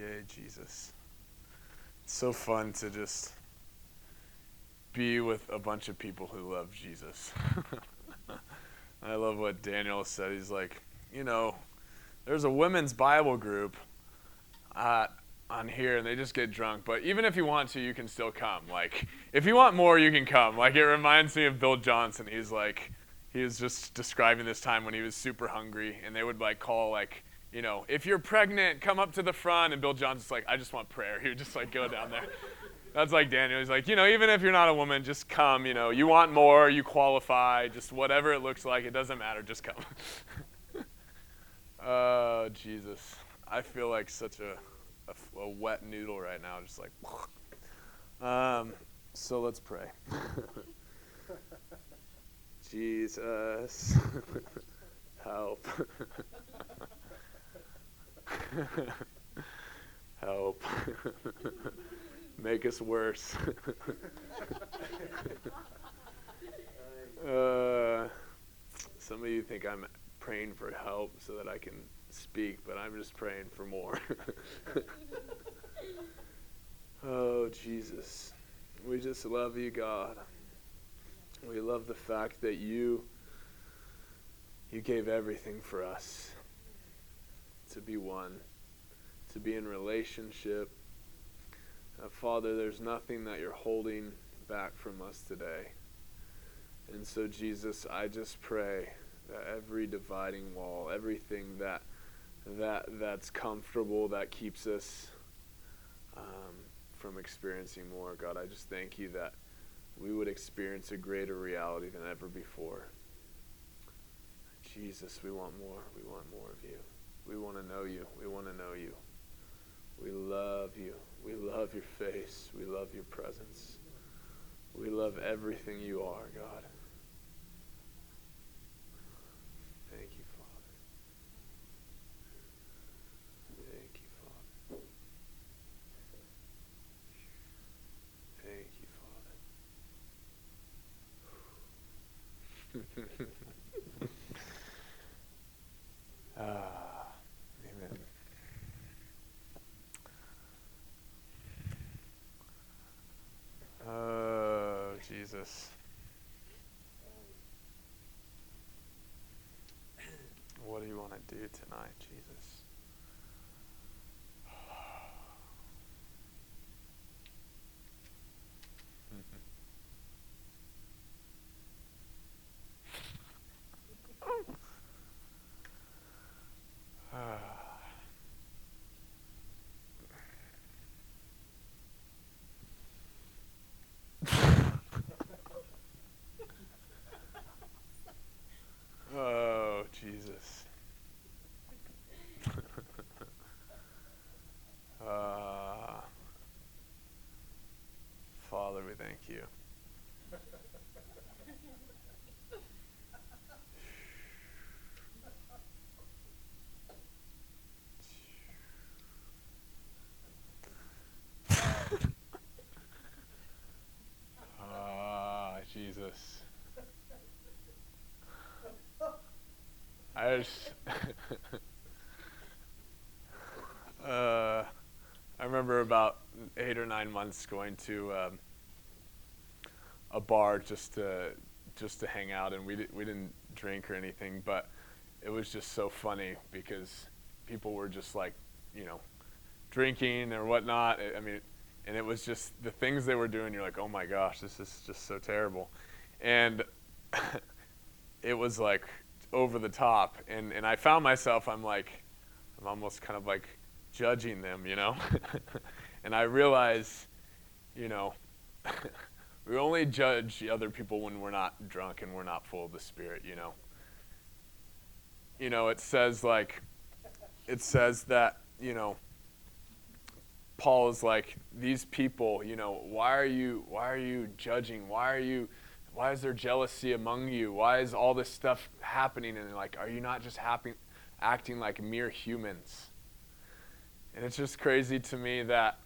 Yay, Jesus. It's so fun to just be with a bunch of people who love Jesus. I love what Daniel said. He's like, you know, there's a women's Bible group uh, on here, and they just get drunk. But even if you want to, you can still come. Like, if you want more, you can come. Like, it reminds me of Bill Johnson. He's like, he was just describing this time when he was super hungry, and they would like call like, you know, if you're pregnant, come up to the front. And Bill Johnson's like, I just want prayer. He would just like go down there. That's like Daniel. He's like, you know, even if you're not a woman, just come. You know, you want more, you qualify, just whatever it looks like, it doesn't matter, just come. oh, Jesus. I feel like such a, a, a, wet noodle right now, just like. Um, so let's pray. Jesus, help. help make us worse. uh, some of you think I'm praying for help so that I can speak, but I'm just praying for more. oh, Jesus. We just love you, God. We love the fact that you you gave everything for us to be one, to be in relationship, uh, Father, there's nothing that you're holding back from us today. And so, Jesus, I just pray that every dividing wall, everything that that that's comfortable, that keeps us um, from experiencing more, God, I just thank you that we would experience a greater reality than ever before. Jesus, we want more. We want more of you. We want to know you. We want to know you. We love you. We love your face. We love your presence. We love everything you are, God. Thank you, Father. Thank you, Father. Thank you, Father. ah. Oh, Jesus. What do you want to do tonight, Jesus? thank you. Ah, Jesus. I uh, I remember about eight or nine months going to um, a bar just to just to hang out, and we di- we didn't drink or anything, but it was just so funny because people were just like, you know, drinking or whatnot. I mean, and it was just the things they were doing. You're like, oh my gosh, this is just so terrible, and it was like over the top. And and I found myself, I'm like, I'm almost kind of like judging them, you know, and I realize, you know. We only judge other people when we're not drunk and we're not full of the Spirit, you know. You know, it says like, it says that, you know, Paul is like, these people, you know, why are you, why are you judging? Why are you, why is there jealousy among you? Why is all this stuff happening? And like, are you not just happy, acting like mere humans? And it's just crazy to me that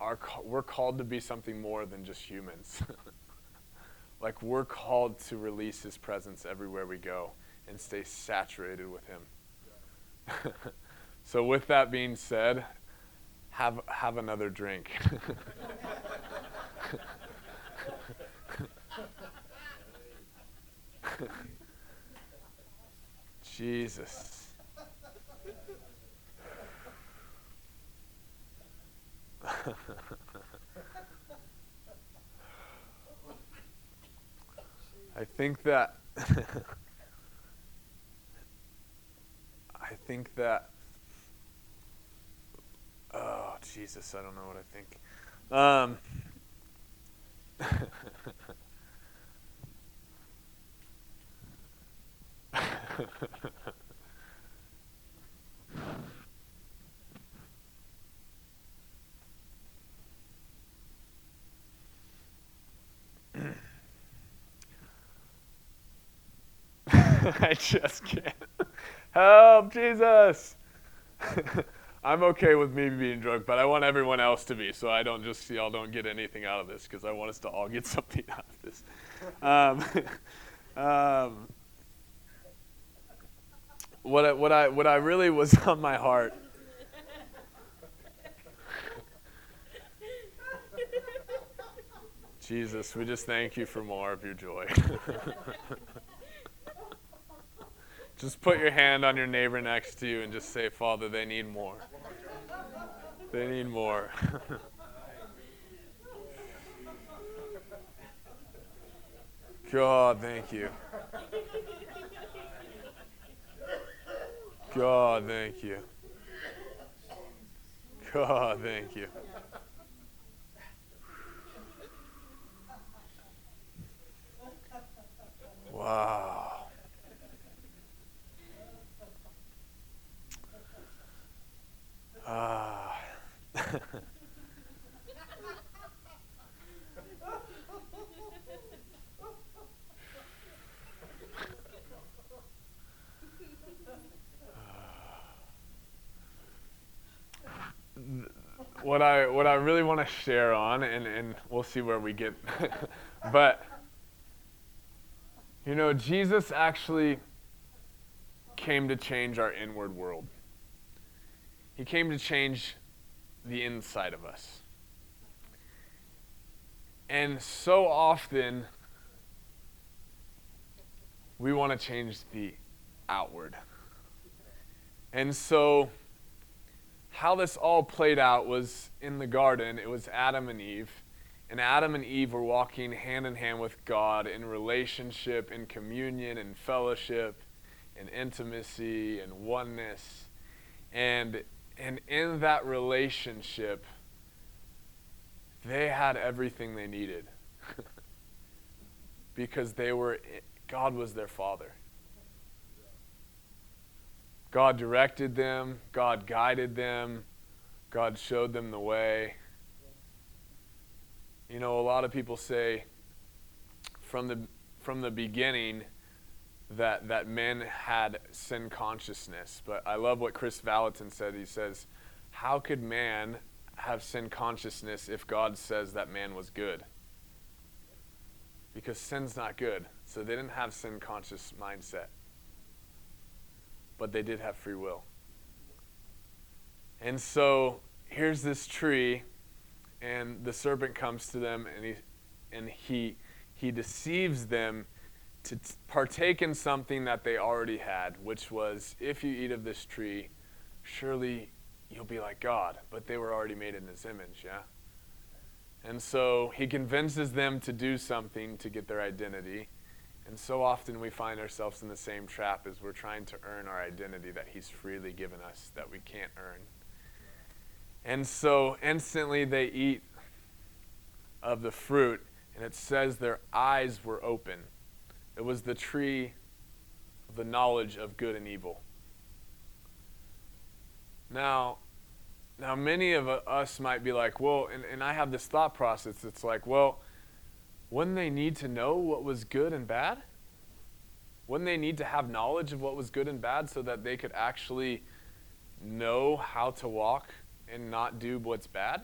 are we're called to be something more than just humans. like we're called to release his presence everywhere we go and stay saturated with him. so with that being said, have have another drink. Jesus. I think that I think that oh Jesus, I don't know what I think. Um, I just can't. Help, Jesus! I'm okay with me being drunk, but I want everyone else to be, so I don't just y'all don't get anything out of this because I want us to all get something out of this. Um, um, what I, what I what I really was on my heart. Jesus, we just thank you for more of your joy. Just put your hand on your neighbor next to you and just say, Father, they need more. They need more. God, thank you. God, thank you. God, thank you. Wow. Ah. what I what I really want to share on, and, and we'll see where we get, but you know, Jesus actually came to change our inward world. He came to change the inside of us. And so often, we want to change the outward. And so, how this all played out was in the garden, it was Adam and Eve. And Adam and Eve were walking hand in hand with God in relationship, in communion, in fellowship, in intimacy, in oneness. And and in that relationship, they had everything they needed because they were God was their father. God directed them, God guided them, God showed them the way. You know, a lot of people say from the from the beginning that, that men had sin consciousness. But I love what Kris Vallotton said. He says, How could man have sin consciousness if God says that man was good? Because sin's not good. So they didn't have sin conscious mindset. But they did have free will. And so here's this tree, and the serpent comes to them and he and he he deceives them to t- partake in something that they already had, which was if you eat of this tree, surely you'll be like God. But they were already made in his image, yeah? And so he convinces them to do something to get their identity. And so often we find ourselves in the same trap as we're trying to earn our identity that he's freely given us that we can't earn. And so instantly they eat of the fruit, and it says their eyes were open. It was the tree of the knowledge of good and evil. Now, now many of us might be like, well, and, and I have this thought process. It's like, well, wouldn't they need to know what was good and bad? Wouldn't they need to have knowledge of what was good and bad so that they could actually know how to walk and not do what's bad?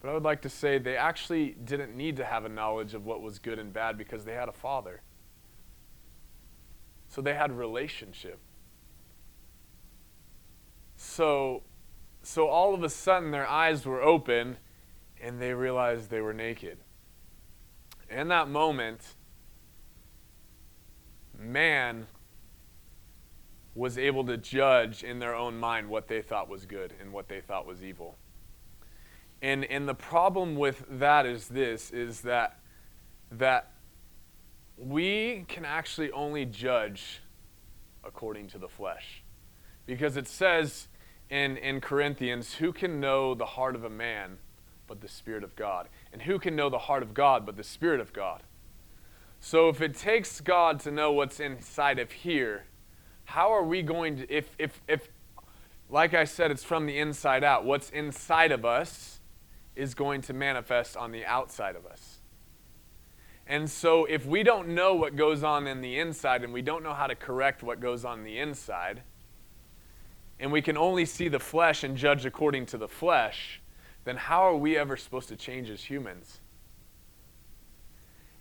But I would like to say they actually didn't need to have a knowledge of what was good and bad because they had a father. So they had relationship. So so all of a sudden their eyes were open and they realized they were naked. In that moment, man was able to judge in their own mind what they thought was good and what they thought was evil. And, and the problem with that is this is that that we can actually only judge according to the flesh. Because it says in, in Corinthians, who can know the heart of a man but the Spirit of God? And who can know the heart of God but the Spirit of God? So if it takes God to know what's inside of here, how are we going to, if, if, if, like I said, it's from the inside out, what's inside of us is going to manifest on the outside of us. And so, if we don't know what goes on in the inside and we don't know how to correct what goes on the inside, and we can only see the flesh and judge according to the flesh, then how are we ever supposed to change as humans?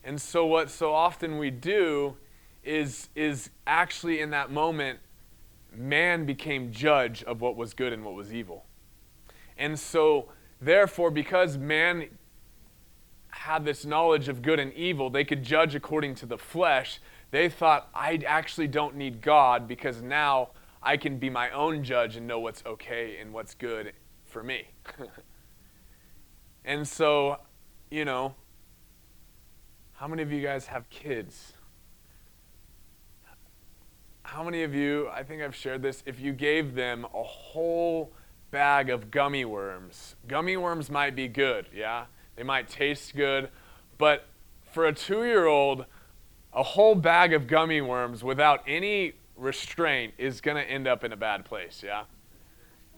And so, what so often we do is, is actually in that moment, man became judge of what was good and what was evil. And so, therefore, because man had this knowledge of good and evil, they could judge according to the flesh. They thought, I actually don't need God because now I can be my own judge and know what's okay and what's good for me. and so, you know, how many of you guys have kids? How many of you, I think I've shared this, if you gave them a whole bag of gummy worms, gummy worms might be good, yeah? They might taste good, but for a two year old, a whole bag of gummy worms without any restraint is going to end up in a bad place, yeah?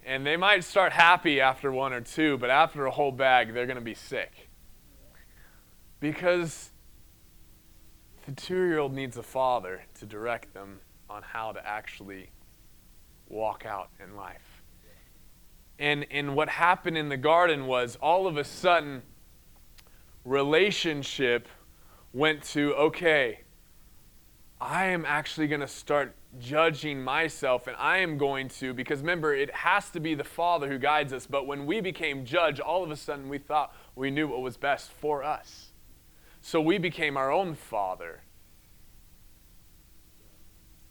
And they might start happy after one or two, but after a whole bag, they're going to be sick. Because the two year old needs a father to direct them on how to actually walk out in life. And, and what happened in the garden was all of a sudden, relationship went to okay, I am actually going to start judging myself, and I am going to, because remember, it has to be the Father who guides us. But when we became judge, all of a sudden we thought we knew what was best for us. So we became our own Father.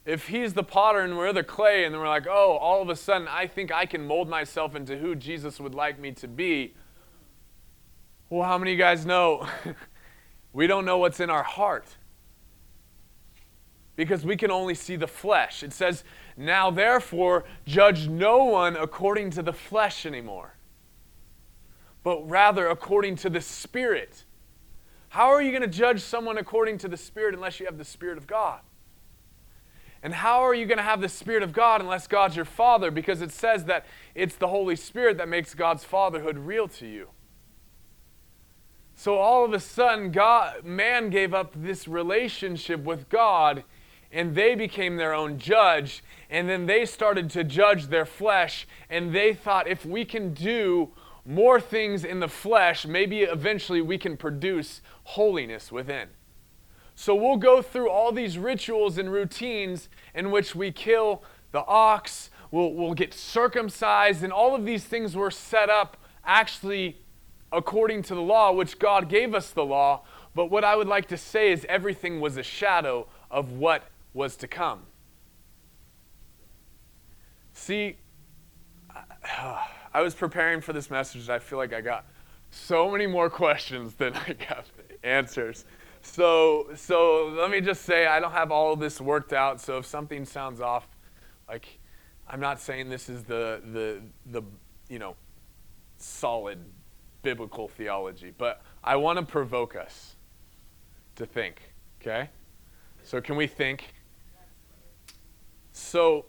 If He's the potter and we're the clay, and then we're like, oh, all of a sudden I think I can mold myself into who Jesus would like me to be, well, how many of you guys know we don't know what's in our heart? Because we can only see the flesh. It says, Now therefore, judge no one according to the flesh anymore, but rather according to the Spirit. How are you going to judge someone according to the Spirit unless you have the Spirit of God? And how are you going to have the Spirit of God unless God's your Father? Because it says that it's the Holy Spirit that makes God's fatherhood real to you. So all of a sudden, God, man gave up this relationship with God and they became their own judge. And then they started to judge their flesh. And they thought if we can do more things in the flesh, maybe eventually we can produce holiness within. So we'll go through all these rituals and routines in which we kill the ox, we'll, we'll get circumcised, and all of these things were set up actually according to the law, which God gave us the law. But what I would like to say is everything was a shadow of what was to come. See, I was preparing for this message, and I feel like I got so many more questions than I got answers. So, so let me just say, I don't have all of this worked out. So if something sounds off, like I'm not saying this is the the the you know solid biblical theology, but I want to provoke us to think, okay? So, can we think? So,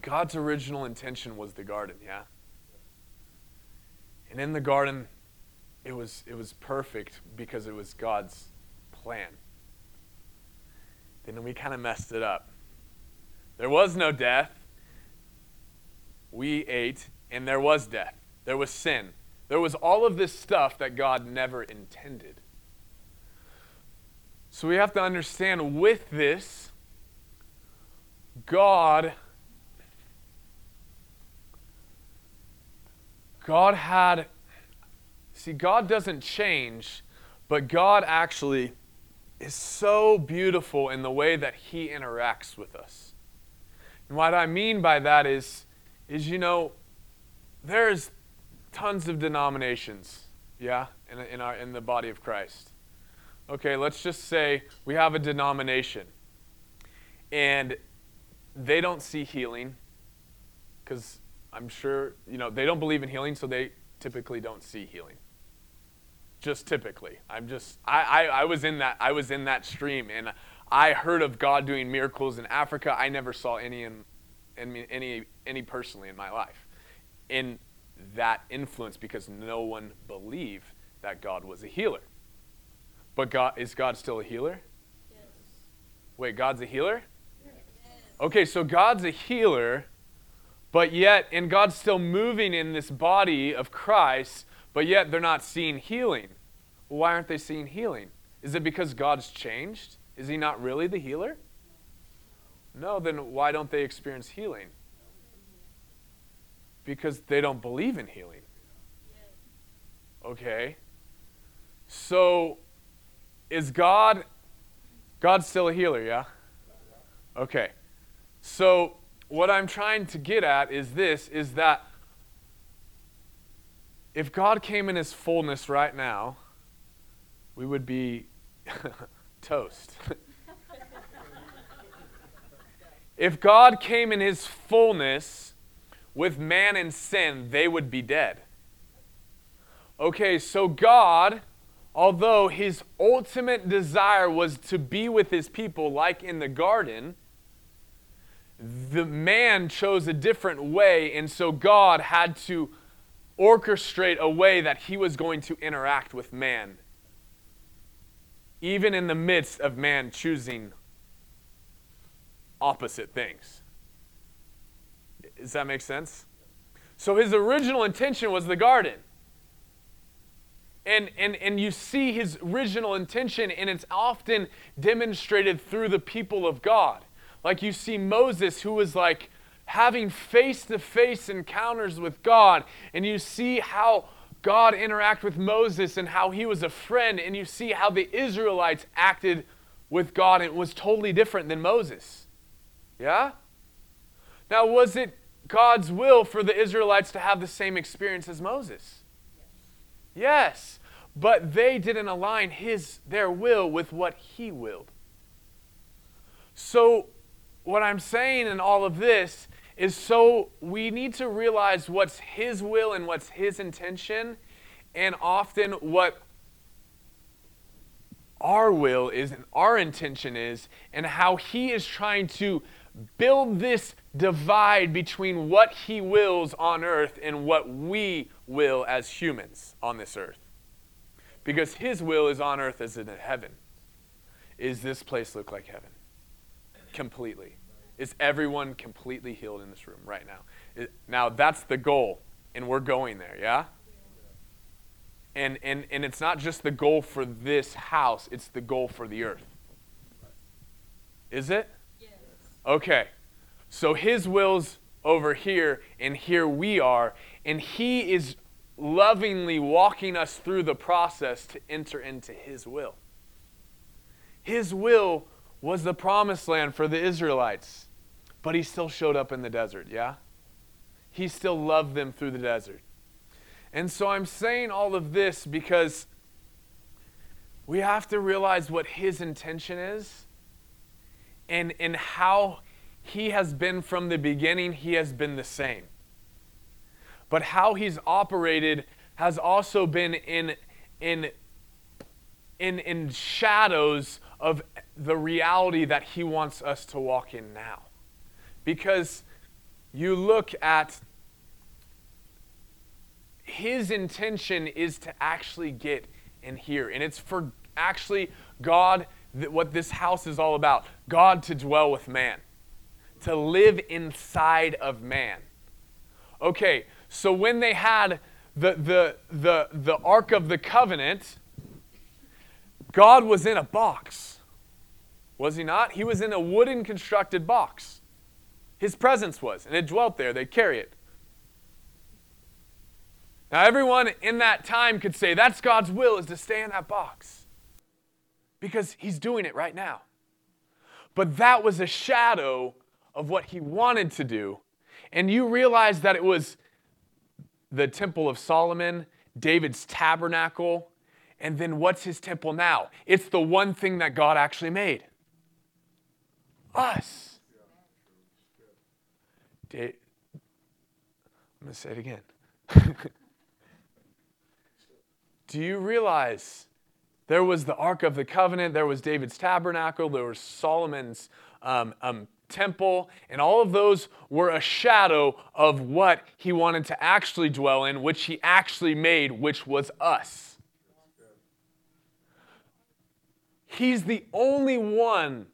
God's original intention was the garden, yeah? And in the garden, it was, it was perfect because it was God's plan. Then we kind of messed it up. There was no death. We ate, and there was death. There was sin. There was all of this stuff that God never intended. So we have to understand with this, God God had, see, God doesn't change, but God actually is so beautiful in the way that He interacts with us. And what I mean by that is, is you know, there's tons of denominations, yeah, in, in, our, in the body of Christ. Okay, let's just say we have a denomination and they don't see healing because I'm sure, you know, they don't believe in healing, so they typically don't see healing. Just typically. I'm just, I, I, I was in that, I was in that stream and I heard of God doing miracles in Africa. I never saw any in, in any, any personally in my life. In that influence because no one believed that God was a healer. But God is God still a healer? Yes. Wait, God's a healer? Okay, so God's a healer, but yet and God's still moving in this body of Christ, but yet they're not seeing healing. why aren't they seeing healing? Is it because God's changed? Is he not really the healer? No, then why don't they experience healing? because they don't believe in healing. Okay? So is God God's still a healer, yeah? Okay. So what I'm trying to get at is this is that if God came in his fullness right now, we would be toast. if God came in his fullness, with man and sin, they would be dead. Okay, so God, although his ultimate desire was to be with his people, like in the garden, the man chose a different way, and so God had to orchestrate a way that he was going to interact with man, even in the midst of man choosing opposite things. Does that make sense? So his original intention was the garden. And, and, and you see his original intention, and it's often demonstrated through the people of God. Like you see Moses, who was like having face to face encounters with God, and you see how God interacted with Moses and how he was a friend, and you see how the Israelites acted with God, and it was totally different than Moses. Yeah? Now, was it God's will for the Israelites to have the same experience as Moses? Yes. But they didn't align his their will with what he willed. So what I'm saying in all of this is so we need to realize what's his will and what's his intention and often what our will is and our intention is and how he is trying to build this divide between what he wills on earth and what we will as humans on this earth. Because his will is on earth as in heaven. Is this place look like heaven? Completely. Is everyone completely healed in this room right now? Now, that's the goal, and we're going there, yeah? And, and, and it's not just the goal for this house, it's the goal for the earth. Is it? Yes. Okay. So his will's over here, and here we are, and he is lovingly walking us through the process to enter into his will. His will was the promised land for the Israelites, but he still showed up in the desert, yeah? He still loved them through the desert. And so I'm saying all of this because we have to realize what his intention is and, and how he has been from the beginning, he has been the same. But how he's operated has also been in, in, in, in shadows of the reality that he wants us to walk in now. Because you look at his intention is to actually get in here. And it's for actually God, what this house is all about God to dwell with man to live inside of man. Okay, so when they had the, the, the, the Ark of the Covenant, God was in a box. Was he not? He was in a wooden constructed box. His presence was, and it dwelt there. They'd carry it. Now, everyone in that time could say that's God's will is to stay in that box because He's doing it right now. But that was a shadow of what He wanted to do. And you realize that it was the Temple of Solomon, David's tabernacle, and then what's His temple now? It's the one thing that God actually made us. I'm going to say it again. Do you realize there was the Ark of the Covenant, there was David's tabernacle, there was Solomon's um, um, temple, and all of those were a shadow of what he wanted to actually dwell in, which he actually made, which was us. He's the only one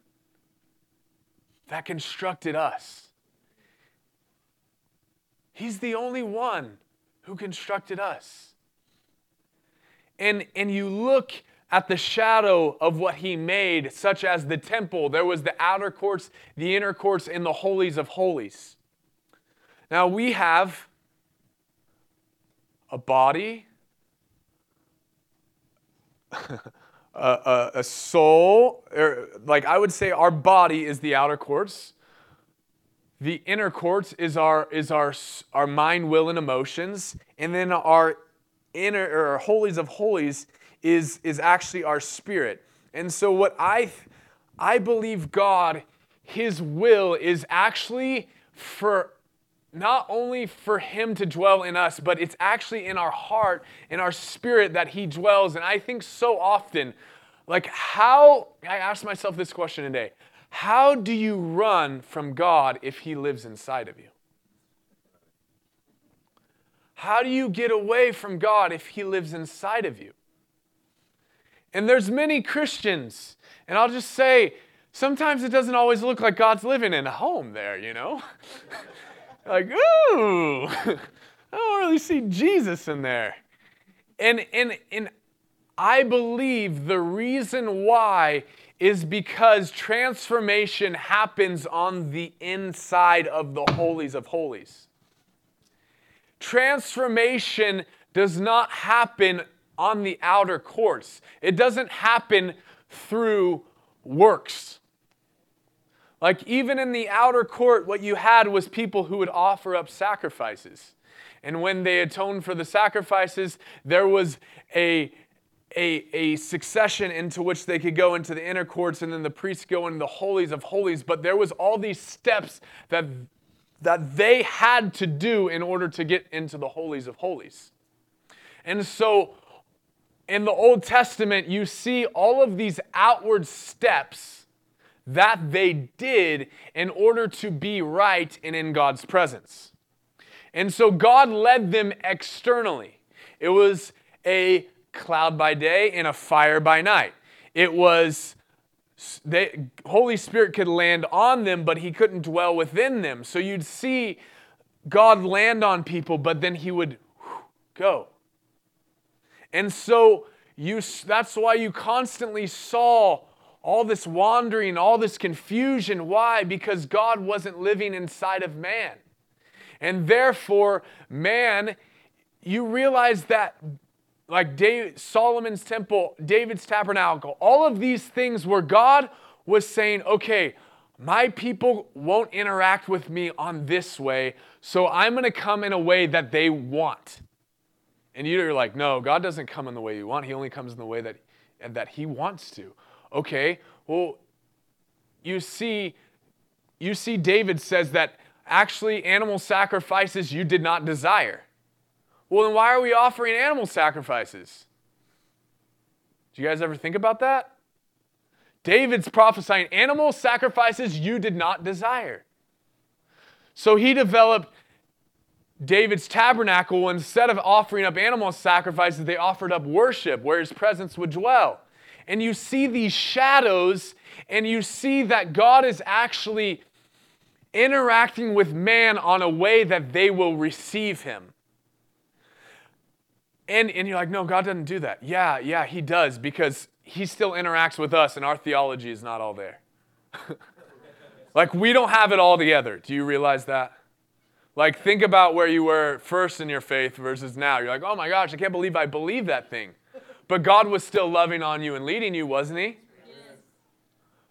that constructed us. He's the only one who constructed us. And, and you look at the shadow of what he made, such as the temple. There was the outer courts, the inner courts, and the holies of holies. Now we have a body, a, a, a, soul, or like I would say, our body is the outer courts. The inner courts is our is our our mind, will, and emotions, and then our inner or holies of holies is is actually our spirit. And so what I I believe God his will is actually for not only for him to dwell in us, but it's actually in our heart, in our spirit that he dwells. And I think so often, like how I ask myself this question today how do you run from God if He lives inside of you? How do you get away from God if He lives inside of you? And there's many Christians, and I'll just say, sometimes it doesn't always look like God's living in a home there, you know? like, ooh, I don't really see Jesus in there. And, and, and I believe the reason why is because transformation happens on the inside of the holies of holies. Transformation does not happen on the outer courts, it doesn't happen through works. Like, even in the outer court, what you had was people who would offer up sacrifices. And when they atoned for the sacrifices, there was a a, a succession into which they could go into the inner courts and then the priests go into the holies of holies. But there was all these steps that that they had to do in order to get into the holies of holies. And so in the old testament you see all of these outward steps that they did in order to be right and in god's presence. And so god led them externally. It was a cloud by day and a fire by night. It was the Holy Spirit could land on them, but he couldn't dwell within them. So you'd see God land on people, but then he would go. And so you that's why you constantly saw all this wandering, all this confusion. Why? Because God wasn't living inside of man. And therefore, man, you realize that like David, Solomon's temple, David's tabernacle, all of these things where God was saying, okay, my people won't interact with me on this way, so I'm going to come in a way that they want. And you're like, no, God doesn't come in the way you want. He only comes in the way that, that He wants to. Okay, well, you see, you see, David says that actually animal sacrifices you did not desire. Well, then why are we offering animal sacrifices? Do you guys ever think about that? David's prophesying animal sacrifices you did not desire. So he developed David's tabernacle. Instead of offering up animal sacrifices, they offered up worship where his presence would dwell. And you see these shadows, and you see that God is actually interacting with man on a way that they will receive him. And, and you're like, no, God doesn't do that. Yeah, yeah, He does because He still interacts with us and our theology is not all there. like, we don't have it all together. Do you realize that? Like, think about where you were first in your faith versus now. You're like, oh my gosh, I can't believe I believe that thing. But God was still loving on you and leading you, wasn't He? Yes.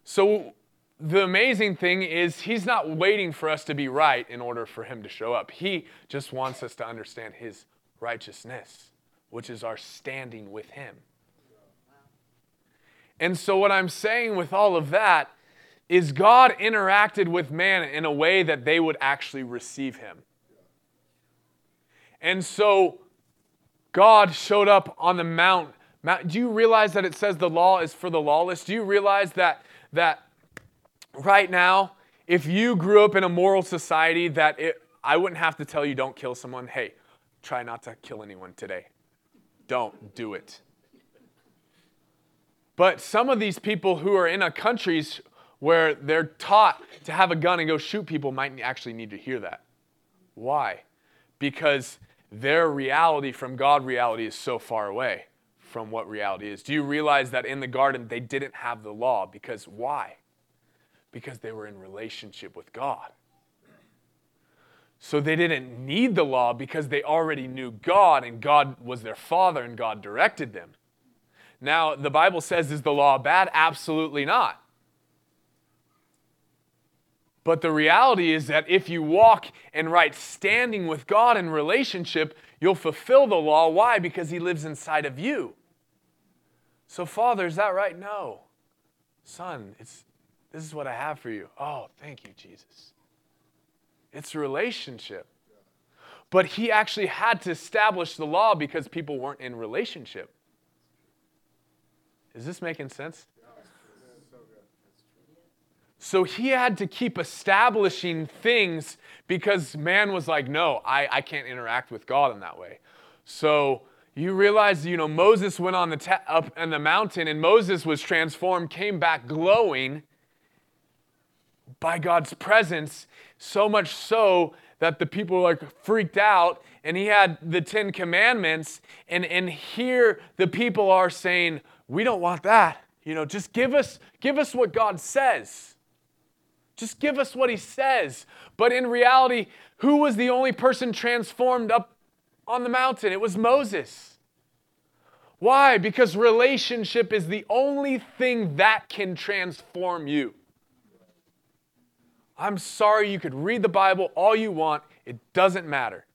So, the amazing thing is, He's not waiting for us to be right in order for Him to show up. He just wants us to understand His righteousness, which is our standing with Him. And so, what I'm saying with all of that is God interacted with man in a way that they would actually receive him. And so God showed up on the mount. Do you realize that it says the law is for the lawless? Do you realize that that right now, if you grew up in a moral society, that it, I wouldn't have to tell you don't kill someone. Hey, try not to kill anyone today. Don't do it. But some of these people who are in a countries where they're taught to have a gun and go shoot people might actually need to hear that. Why? Because their reality from God reality is so far away from what reality is. Do you realize that in the garden they didn't have the law? Because why? Because they were in relationship with God. So they didn't need the law because they already knew God and God was their father and God directed them. Now, the Bible says, is the law bad? Absolutely not. But the reality is that if you walk in right standing with God in relationship, you'll fulfill the law. Why? Because He lives inside of you. So, Father, is that right? No. Son, it's, this is what I have for you. Oh, thank you, Jesus. It's a relationship. But He actually had to establish the law because people weren't in relationship. Is this making sense? So he had to keep establishing things because man was like, no, I, I can't interact with God in that way. So you realize, you know, Moses went on the ta- up in the mountain and Moses was transformed, came back glowing by God's presence, so much so that the people were like freaked out and he had the 10 commandments and and here the people are saying, "We don't want that." You know, just give us give us what God says. Just give us what he says. But in reality, who was the only person transformed up on the mountain? It was Moses. Why? Because relationship is the only thing that can transform you. I'm sorry, you could read the Bible all you want, it doesn't matter.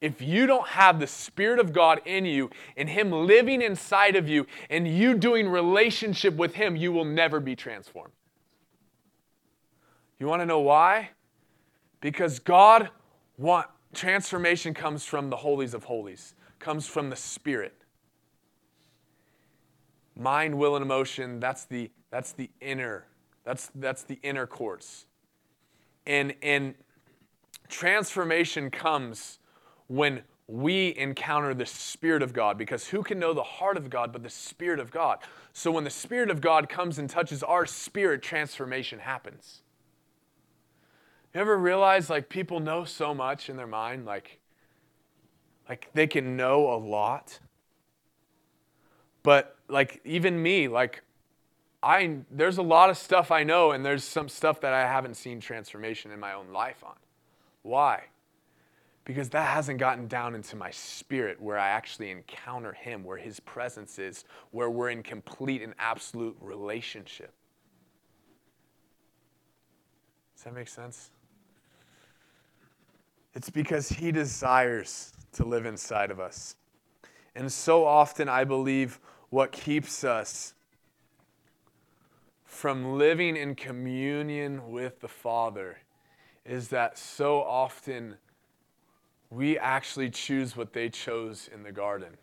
If you don't have the Spirit of God in you and Him living inside of you and you doing relationship with Him, you will never be transformed. You want to know why? Because God want transformation comes from the holies of holies, comes from the spirit. Mind, will, and emotion, that's the that's the inner. That's that's the inner courts. And and transformation comes when we encounter the Spirit of God because who can know the heart of God but the Spirit of God? So when the Spirit of God comes and touches our spirit, transformation happens. You ever realize like people know so much in their mind, like, like they can know a lot? But like even me, like I there's a lot of stuff I know and there's some stuff that I haven't seen transformation in my own life on. Why? Because that hasn't gotten down into my spirit where I actually encounter him, where his presence is, where we're in complete and absolute relationship. Does that make sense? It's because He desires to live inside of us. And so often, I believe what keeps us from living in communion with the Father is that so often we actually choose what they chose in the garden,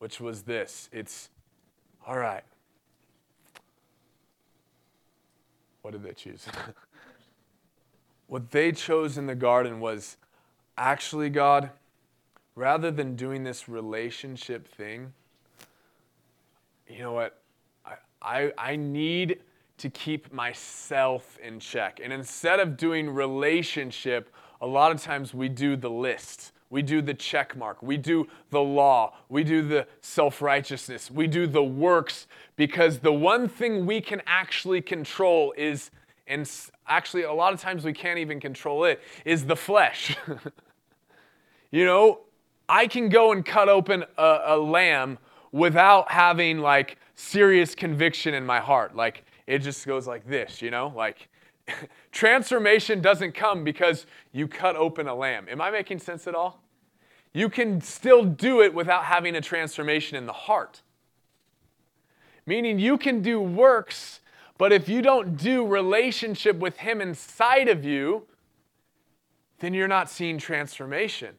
which was this it's, all right, what did they choose? what they chose in the garden was actually, God, rather than doing this relationship thing, you know what? I, I, need to keep myself in check. And instead of doing relationship, a lot of times we do the list. We do the check mark. We do the law. We do the self righteousness. We do the works because the one thing we can actually control is, and actually a lot of times we can't even control it, is the flesh. you know, I can go and cut open a, a lamb without having like serious conviction in my heart. Like it just goes like this, you know? Like transformation doesn't come because you cut open a lamb. Am I making sense at all? You can still do it without having a transformation in the heart. Meaning you can do works, but if you don't do relationship with Him inside of you, then you're not seeing transformation.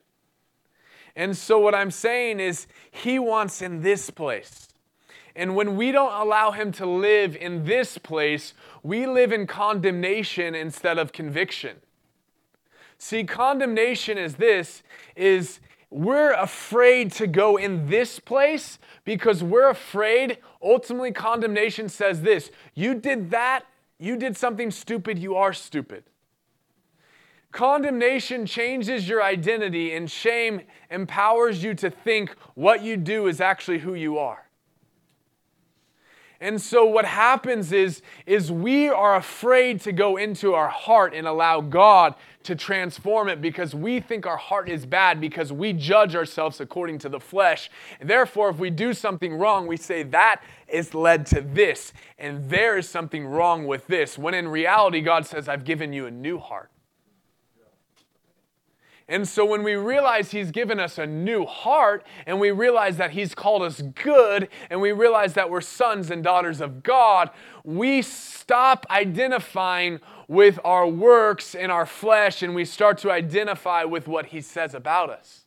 And so, what I'm saying is, He wants in this place. And when we don't allow Him to live in this place, we live in condemnation instead of conviction. See, condemnation is this is we're afraid to go in this place because we're afraid. Ultimately, condemnation says this you did that, you did something stupid, you are stupid. Condemnation changes your identity, and shame empowers you to think what you do is actually who you are. And so what happens is, is we are afraid to go into our heart and allow God to transform it because we think our heart is bad because we judge ourselves according to the flesh. And therefore, if we do something wrong, we say that is led to this, and there is something wrong with this. When in reality, God says, I've given you a new heart. And so when we realize He's given us a new heart, and we realize that He's called us good, and we realize that we're sons and daughters of God, we stop identifying with our works and our flesh, and we start to identify with what He says about us.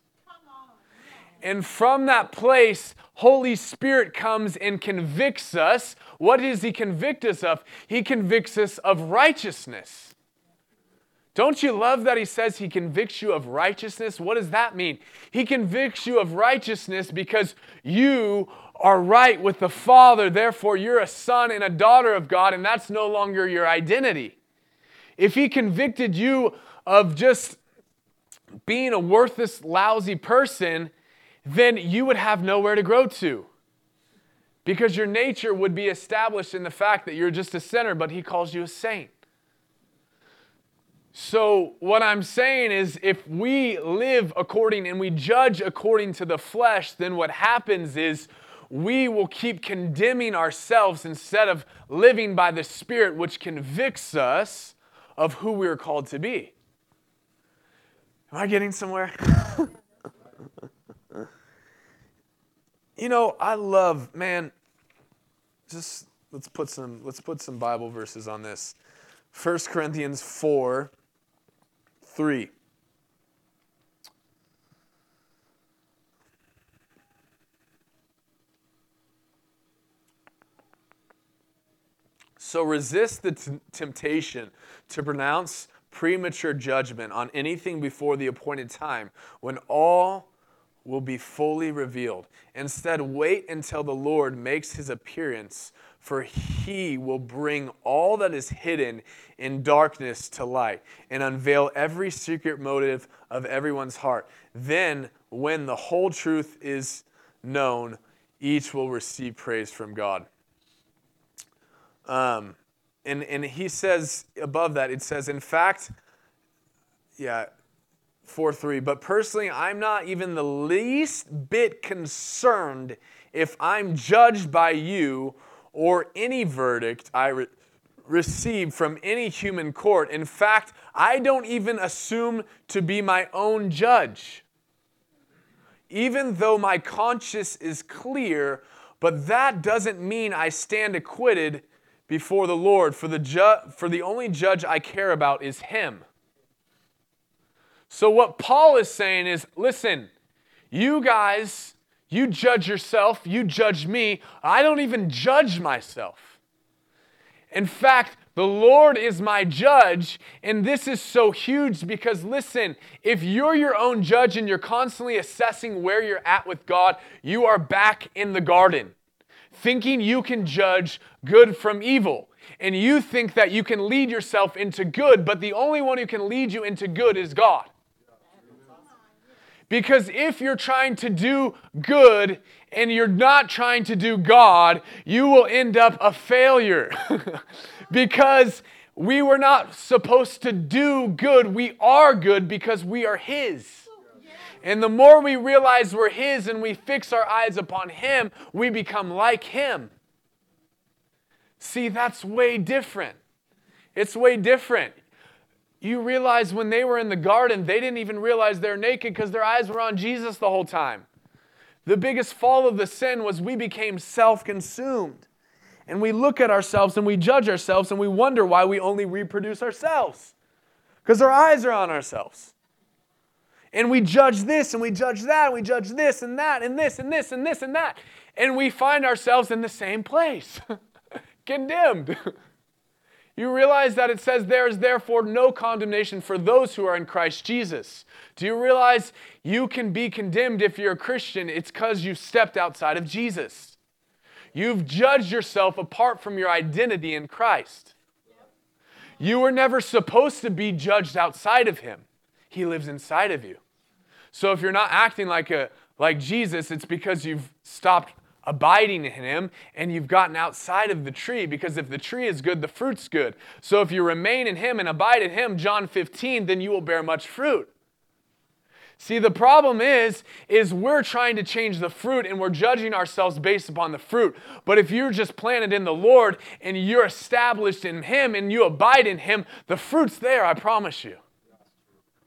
And from that place, Holy Spirit comes and convicts us. What does He convict us of? He convicts us of righteousness. Don't you love that he says he convicts you of righteousness? What does that mean? He convicts you of righteousness because you are right with the Father. Therefore, you're a son and a daughter of God, and that's no longer your identity. If he convicted you of just being a worthless, lousy person, then you would have nowhere to grow to. Because your nature would be established in the fact that you're just a sinner, but he calls you a saint. So, what I'm saying is, if we live according and we judge according to the flesh, then what happens is we will keep condemning ourselves instead of living by the Spirit, which convicts us of who we are called to be. Am I getting somewhere? you know, I love, man, just let's put some let's put some Bible verses on this. 1 Corinthians 4 3. So resist the t- temptation to pronounce premature judgment on anything before the appointed time when all will be fully revealed. Instead, wait until the Lord makes his appearance for he will bring all that is hidden in darkness to light and unveil every secret motive of everyone's heart. Then, when the whole truth is known, each will receive praise from God. Um, and, and he says above that, it says, in fact, yeah, 4 3, but personally, I'm not even the least bit concerned if I'm judged by you or any verdict I re- receive from any human court. In fact, I don't even assume to be my own judge. Even though my conscience is clear, but that doesn't mean I stand acquitted before the Lord, for the, ju- for the only judge I care about is Him. So, what Paul is saying is listen, you guys you judge yourself, you judge me. I don't even judge myself. In fact, the Lord is my judge, and this is so huge because listen, if you're your own judge and you're constantly assessing where you're at with God, you are back in the garden, thinking you can judge good from evil. And you think that you can lead yourself into good, but the only one who can lead you into good is God. Because if you're trying to do good and you're not trying to do God, you will end up a failure. because We were not supposed to do good. We are good because we are His. And the more we realize we're His and we fix our eyes upon Him, we become like Him. See, that's way different. It's way different. You realize when they were in the garden, they didn't even realize they're naked because their eyes were on Jesus the whole time. The biggest fall of the sin was we became self consumed. And we look at ourselves and we judge ourselves and we wonder why we only reproduce ourselves. Because our eyes are on ourselves. And we judge this and we judge that and we judge this and that and this and this and this and that. And we find ourselves in the same place, condemned. You realize that it says there is therefore no condemnation for those who are in Christ Jesus. Do you realize you can be condemned if you're a Christian? It's because you stepped outside of Jesus. You've judged yourself apart from your identity in Christ. You were never supposed to be judged outside of Him, He lives inside of you. So if you're not acting like, a, like Jesus, it's because you've stopped abiding in Him and you've gotten outside of the tree because if the tree is good, the fruit's good. So if you remain in Him and abide in Him, John 15, then you will bear much fruit. See, the problem is, is we're trying to change the fruit and we're judging ourselves based upon the fruit. But if you're just planted in the Lord and you're established in Him and you abide in Him, the fruit's there, I promise you.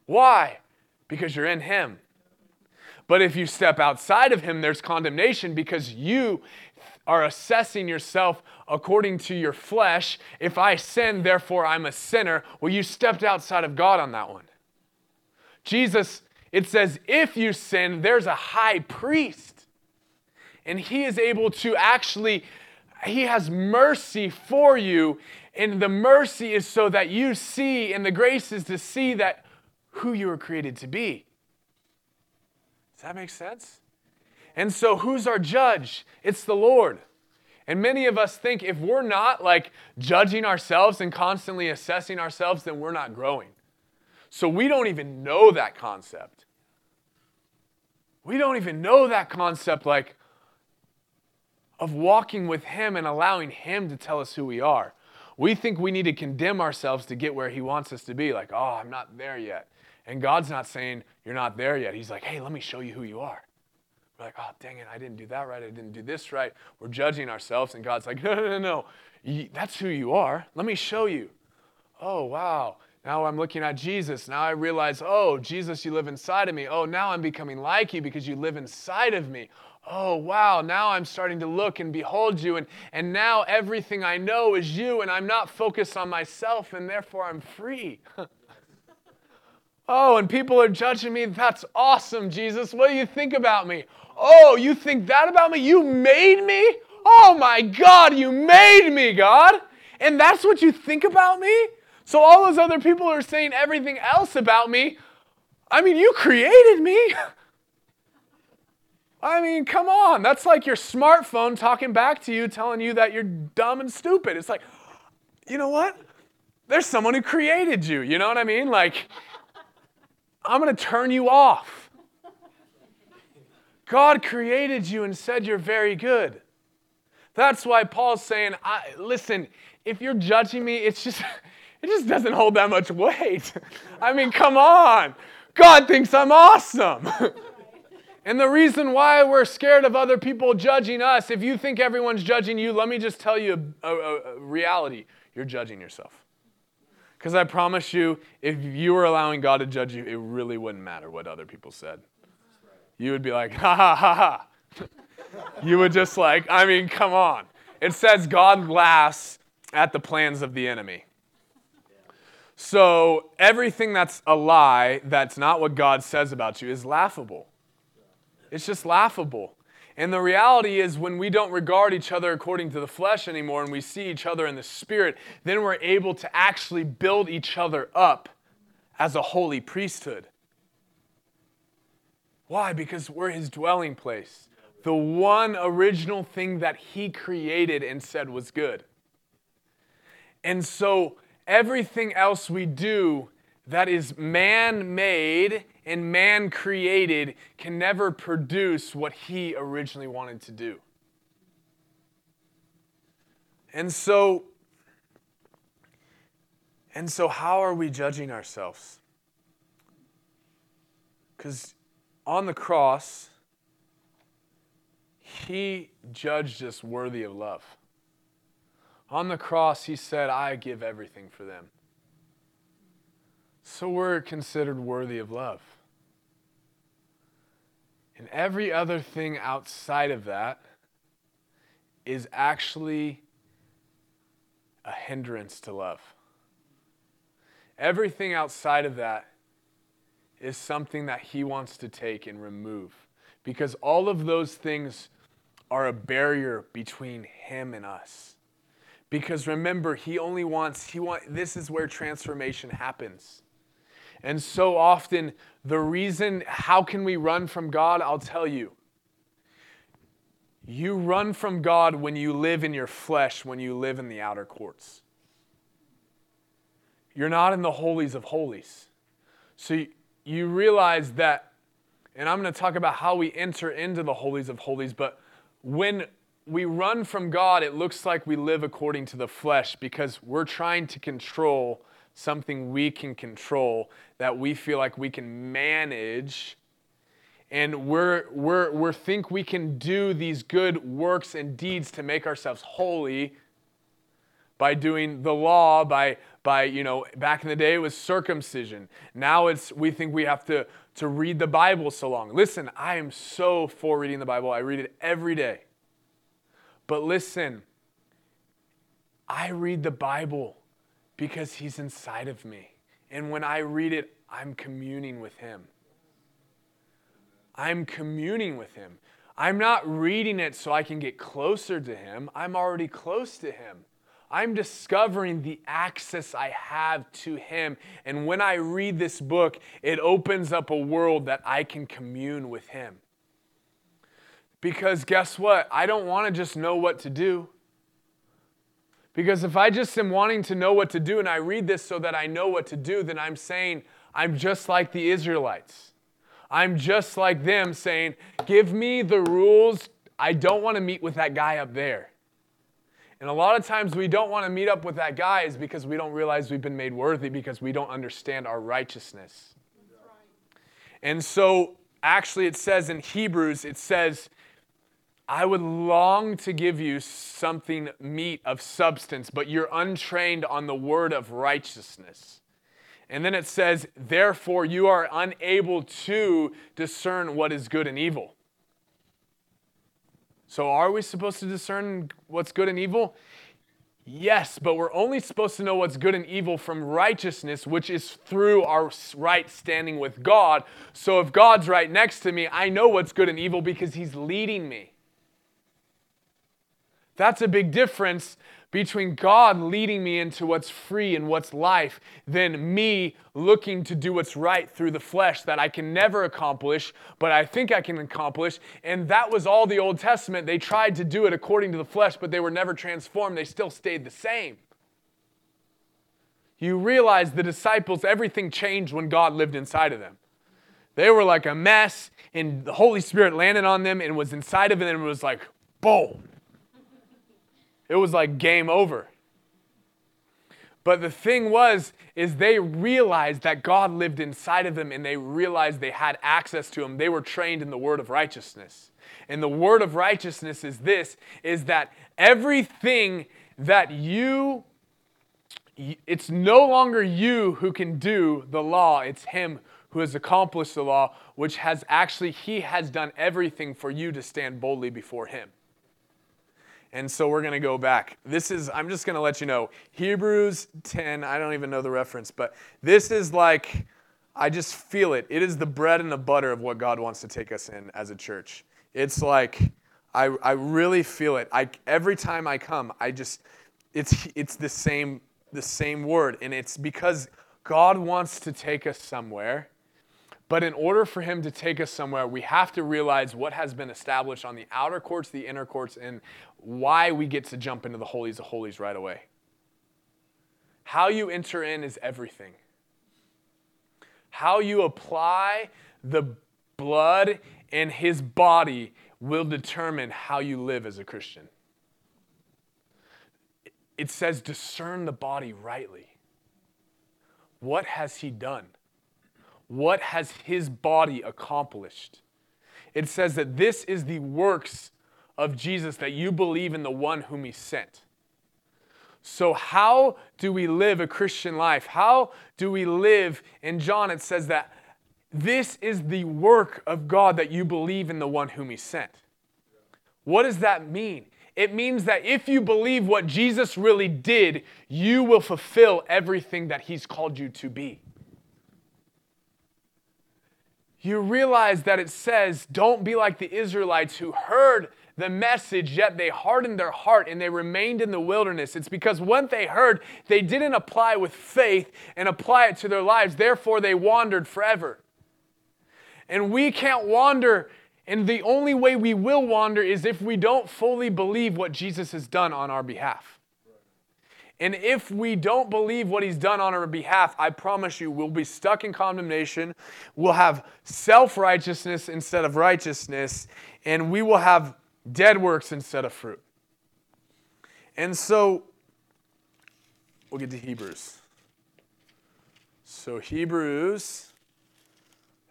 Why? Because you're in Him. But if you step outside of Him, there's condemnation because you are assessing yourself according to your flesh. If I sin, therefore I'm a sinner. Well, you stepped outside of God on that one. Jesus, it says, if you sin, there's a high priest. And he is able to actually, he has mercy for you. And the mercy is so that you see, and the grace is to see that who you were created to be. Does that make sense? And so, who's our judge? It's the Lord. And many of us think if we're not like judging ourselves and constantly assessing ourselves, then we're not growing. So, we don't even know that concept. We don't even know that concept, like, of walking with Him and allowing Him to tell us who we are. We think we need to condemn ourselves to get where He wants us to be, like, oh, I'm not there yet. And God's not saying, You're not there yet. He's like, Hey, let me show you who you are. We're like, Oh, dang it, I didn't do that right. I didn't do this right. We're judging ourselves. And God's like, No, no, no, no. That's who you are. Let me show you. Oh, wow. Now I'm looking at Jesus. Now I realize, oh, Jesus, you live inside of me. Oh, now I'm becoming like you because you live inside of me. Oh, wow. Now I'm starting to look and behold you. And, and now everything I know is you, and I'm not focused on myself, and therefore I'm free. Oh, and people are judging me. That's awesome, Jesus. What do you think about me? Oh, you think that about me? You made me? Oh my God, you made me, God. And that's what you think about me? So all those other people are saying everything else about me. I mean, you created me. I mean, come on. That's like your smartphone talking back to you, telling you that you're dumb and stupid. It's like, you know what? There's someone who created you. You know what I mean? Like, I'm going to turn you off. God created you and said you're very good. That's why Paul's saying, listen, if you're judging me, it's just it just doesn't hold that much weight. I mean, come on. God thinks I'm awesome. and the reason why we're scared of other people judging us, if you think everyone's judging you, let me just tell you a, a, a reality. You're judging yourself. Because I promise you, if you were allowing God to judge you, it really wouldn't matter what other people said. You would be like, ha ha ha ha. you would just like, I mean, come on. It says God laughs at the plans of the enemy. So everything that's a lie, that's not what God says about you, is laughable. It's just laughable. And the reality is, when we don't regard each other according to the flesh anymore and we see each other in the spirit, then we're able to actually build each other up as a holy priesthood. Why? Because we're his dwelling place. The one original thing that he created and said was good. And so everything else we do that is man made and man created can never produce what he originally wanted to do. And so And so, how are we judging ourselves? Because on the cross, he judged us worthy of love. On the cross, he said, I give everything for them. So we're considered worthy of love. And every other thing outside of that is actually a hindrance to love. Everything outside of that is something that he wants to take and remove because all of those things are a barrier between him and us. Because remember, he only wants, he want, this is where transformation happens. And so often, the reason, how can we run from God? I'll tell you. You run from God when you live in your flesh, when you live in the outer courts. You're not in the holies of holies. So you, realize that, and I'm going to talk about how we enter into the holies of holies, but when we run from God, it looks like we live according to the flesh because we're trying to control something we can control that we feel like we can manage. And we're, we're, we think we can do these good works and deeds to make ourselves holy by doing the law by by you know back in the day it was circumcision. Now it's we think we have to to read the bible so long. Listen i am so for reading the bible. I read it every day. But listen i read the bible because he's inside of me and when i read it i'm communing with him i'm communing with him i'm not reading it so i can get closer to him i'm already close to him I'm discovering the access I have to Him. And when I read this book, it opens up a world that I can commune with Him. Because guess what? I don't want to just know what to do. Because if I just am wanting to know what to do and I read this so that I know what to do, then I'm saying I'm just like the Israelites. I'm just like them saying, Give me the rules. I don't want to meet with that guy up there. And a lot of times we don't want to meet up with that guy is because we don't realize we've been made worthy because we don't understand our righteousness. And so actually it says in Hebrews, it says, I would long to give you something meat of substance, but you're untrained on the word of righteousness. And then it says, therefore you are unable to discern what is good and evil. So, are we supposed to discern what's good and evil? Yes, but we're only supposed to know what's good and evil from righteousness, which is through our right standing with God. So, if God's right next to me, I know what's good and evil because He's leading me. That's a big difference between God leading me into what's free and what's life than me looking to do what's right through the flesh that I can never accomplish, but I think I can accomplish. And that was all the Old Testament. They tried to do it according to the flesh, but they were never transformed. They still stayed the same. You realize the disciples, everything changed when God lived inside of them. They were like a mess, and the Holy Spirit landed on them and was inside of them and was like, boom it was like game over. But the thing was, is they realized that God lived inside of them and they realized they had access to him. They were trained in the word of righteousness. And the word of righteousness is this, is that everything that you, it's no longer you who can do the law, it's him who has accomplished the law, which has actually, he has done everything for you to stand boldly before him. And so we're going to go back. This is, I'm just going to let you know, Hebrews 10, I don't even know the reference, but this is like, I just feel it. It is the bread and the butter of what God wants to take us in as a church. It's like, I, I really feel it. I, every time I come, I just, it's, it's the same, the same word. And it's because God wants to take us somewhere but in order for him to take us somewhere, we have to realize what has been established on the outer courts, the inner courts, and why we get to jump into the holies of holies right away. How you enter in is everything. How you apply the blood and his body will determine how you live as a Christian. It says discern the body rightly. what has he done? What has his body accomplished? It says that this is the works of Jesus, that you believe in the one whom he sent. So, how do we live a Christian life? How do we live? In John, it says that this is the work of God that you believe in the one whom he sent. What does that mean? It means that if you believe what Jesus really did, you will fulfill everything that he's called you to be. You realize that it says, don't be like the Israelites who heard the message, yet they hardened their heart and they remained in the wilderness. It's because what they heard, they didn't apply with faith and apply it to their lives. Therefore, they wandered forever. And we can't wander, and the only way we will wander is if we don't fully believe what Jesus has done on our behalf. And if we don't believe what he's done on our behalf, I promise you, we'll be stuck in condemnation. We'll have self righteousness instead of righteousness, and we will have dead works instead of fruit. And so, we'll get to Hebrews. So, Hebrews,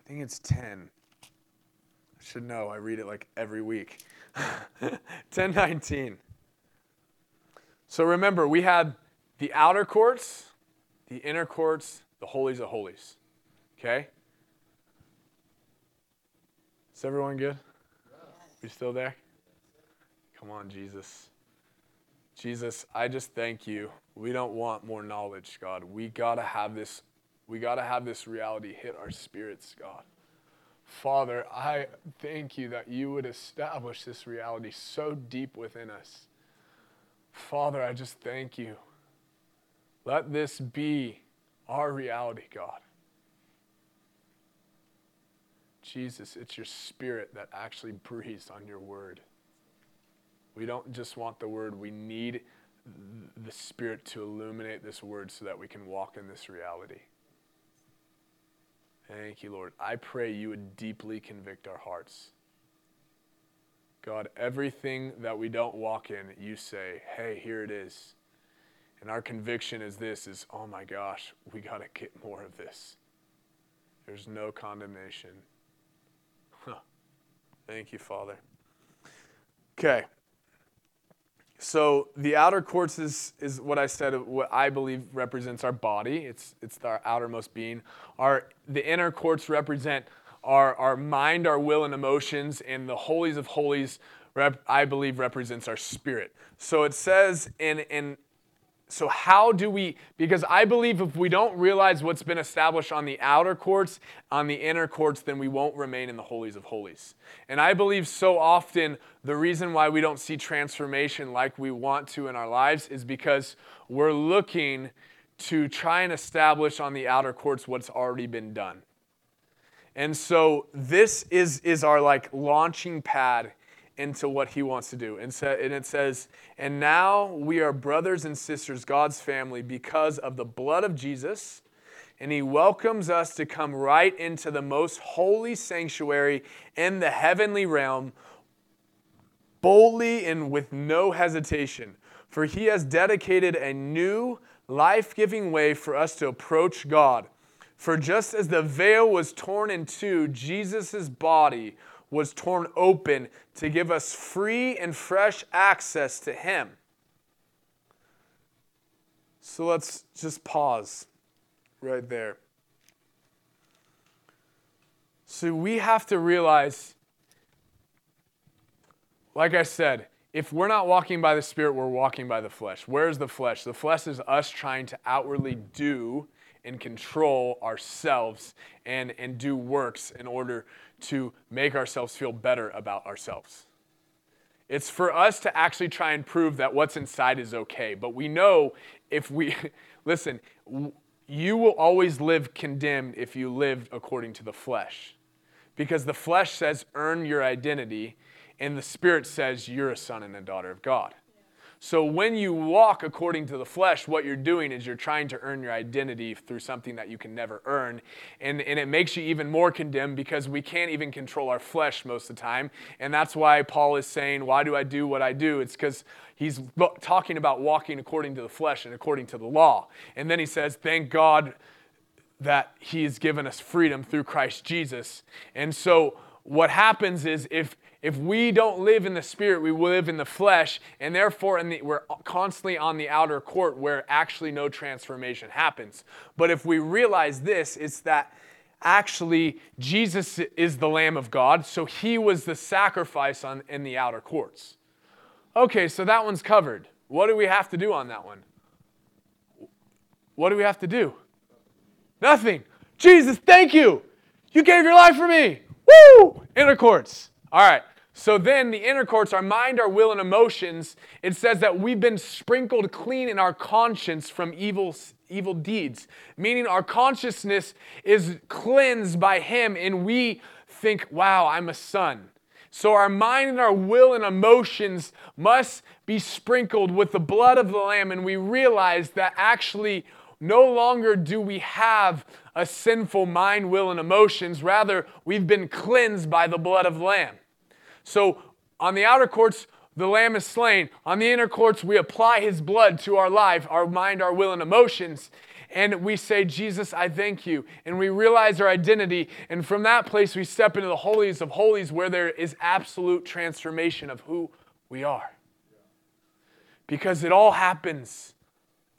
I think it's 10. I should know, I read it like every week. 1019. So remember, we had the outer courts, the inner courts, the holies of holies. Okay? Is everyone good? We still there? Come on, Jesus. Jesus, I just thank you. We don't want more knowledge, God. We got to have this we got to have this reality hit our spirits, God. Father, I thank you that you would establish this reality so deep within us. Father, I just thank you. Let this be our reality, God. Jesus, it's your spirit that actually breathes on your word. We don't just want the word, we need the Spirit to illuminate this word so that we can walk in this reality. Thank you, Lord. I pray you would deeply convict our hearts. God, everything that we don't walk in, you say, hey, here it is. And our conviction is this is, oh my gosh, we got to get more of this. There's no condemnation. Huh. Thank you, Father. Okay. So the outer courts is, is what I said, what I believe represents our body. It's, it's our outermost being. Our, the inner courts represent our, our mind, our will, and emotions. And the holies of holies, rep, I believe, represents our spirit. So it says in, in so, how do we, because I believe if we don't realize what's been established on the outer courts, on the inner courts, then we won't remain in the holies of holies. And I believe so often the reason why we don't see transformation like we want to in our lives is because we're looking to try and establish on the outer courts what's already been done. And so, this is, is our like launching pad into what he wants to do. And, so, and it says, And now we are brothers and sisters, God's family, because of the blood of Jesus. And he welcomes us to come right into the most holy sanctuary in the heavenly realm, boldly and with no hesitation. For he has dedicated a new, life giving way for us to approach God. For just as the veil was torn in two, Jesus' body was torn open to give us free and fresh access to Him. So let's just pause right there. So we have to realize, like I said, if we're not walking by the Spirit, we're walking by the flesh. Where's the flesh? The flesh is us trying to outwardly do and control ourselves and, and do works in order to make ourselves feel better about ourselves. It's for us to actually try and prove that what's inside is okay. But we know if we, listen, you will always live condemned if you live according to the flesh. Because the flesh says, earn your identity, and the spirit says, you're a son and a daughter of God. So when you walk according to the flesh, what you're doing is you're trying to earn your identity through something that you can never earn. And, and it makes you even more condemned because we can't even control our flesh most of the time. And that's why Paul is saying, Why do I do what I do? It's because he's talking about walking according to the flesh and according to the law. And then he says, Thank God that he has given us freedom through Christ Jesus. And so what happens is if if we don't live in the spirit, we live in the flesh, and therefore the, we're constantly on the outer court where actually no transformation happens. But if we realize this, it's that actually Jesus is the Lamb of God, so he was the sacrifice on, in the outer courts. Okay, so that one's covered. What do we have to do on that one? What do we have to do? Nothing. Jesus, thank you. You gave your life for me. Woo! Inner courts. All right. So then the inner courts, our mind, our will, and emotions, it says that we've been sprinkled clean in our conscience from evil, evil deeds, meaning our consciousness is cleansed by Him and we think, wow, I'm a son. So our mind and our will and emotions must be sprinkled with the blood of the Lamb, and we realize that actually no longer do we have a sinful mind, will, and emotions. Rather, we've been cleansed by the blood of the Lamb. So on the outer courts, the Lamb is slain. On the inner courts, we apply His blood to our life, our mind, our will, and emotions. And we say, Jesus, I thank you. And we realize our identity. And from that place, we step into the holies of holies where there is absolute transformation of who we are. Because it all happens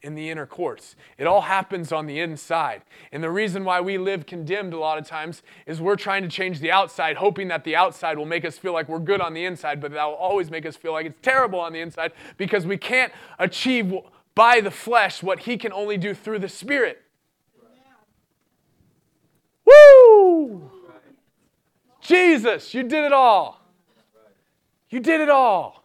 in the inner courts. It all happens on the inside. And the reason why we live condemned a lot of times is we're trying to change the outside, hoping that the outside will make us feel like we're good on the inside, but that will always make us feel like it's terrible on the inside because we can't achieve by the flesh what He can only do through the Spirit. Woo! Jesus, you did it all. You did it all.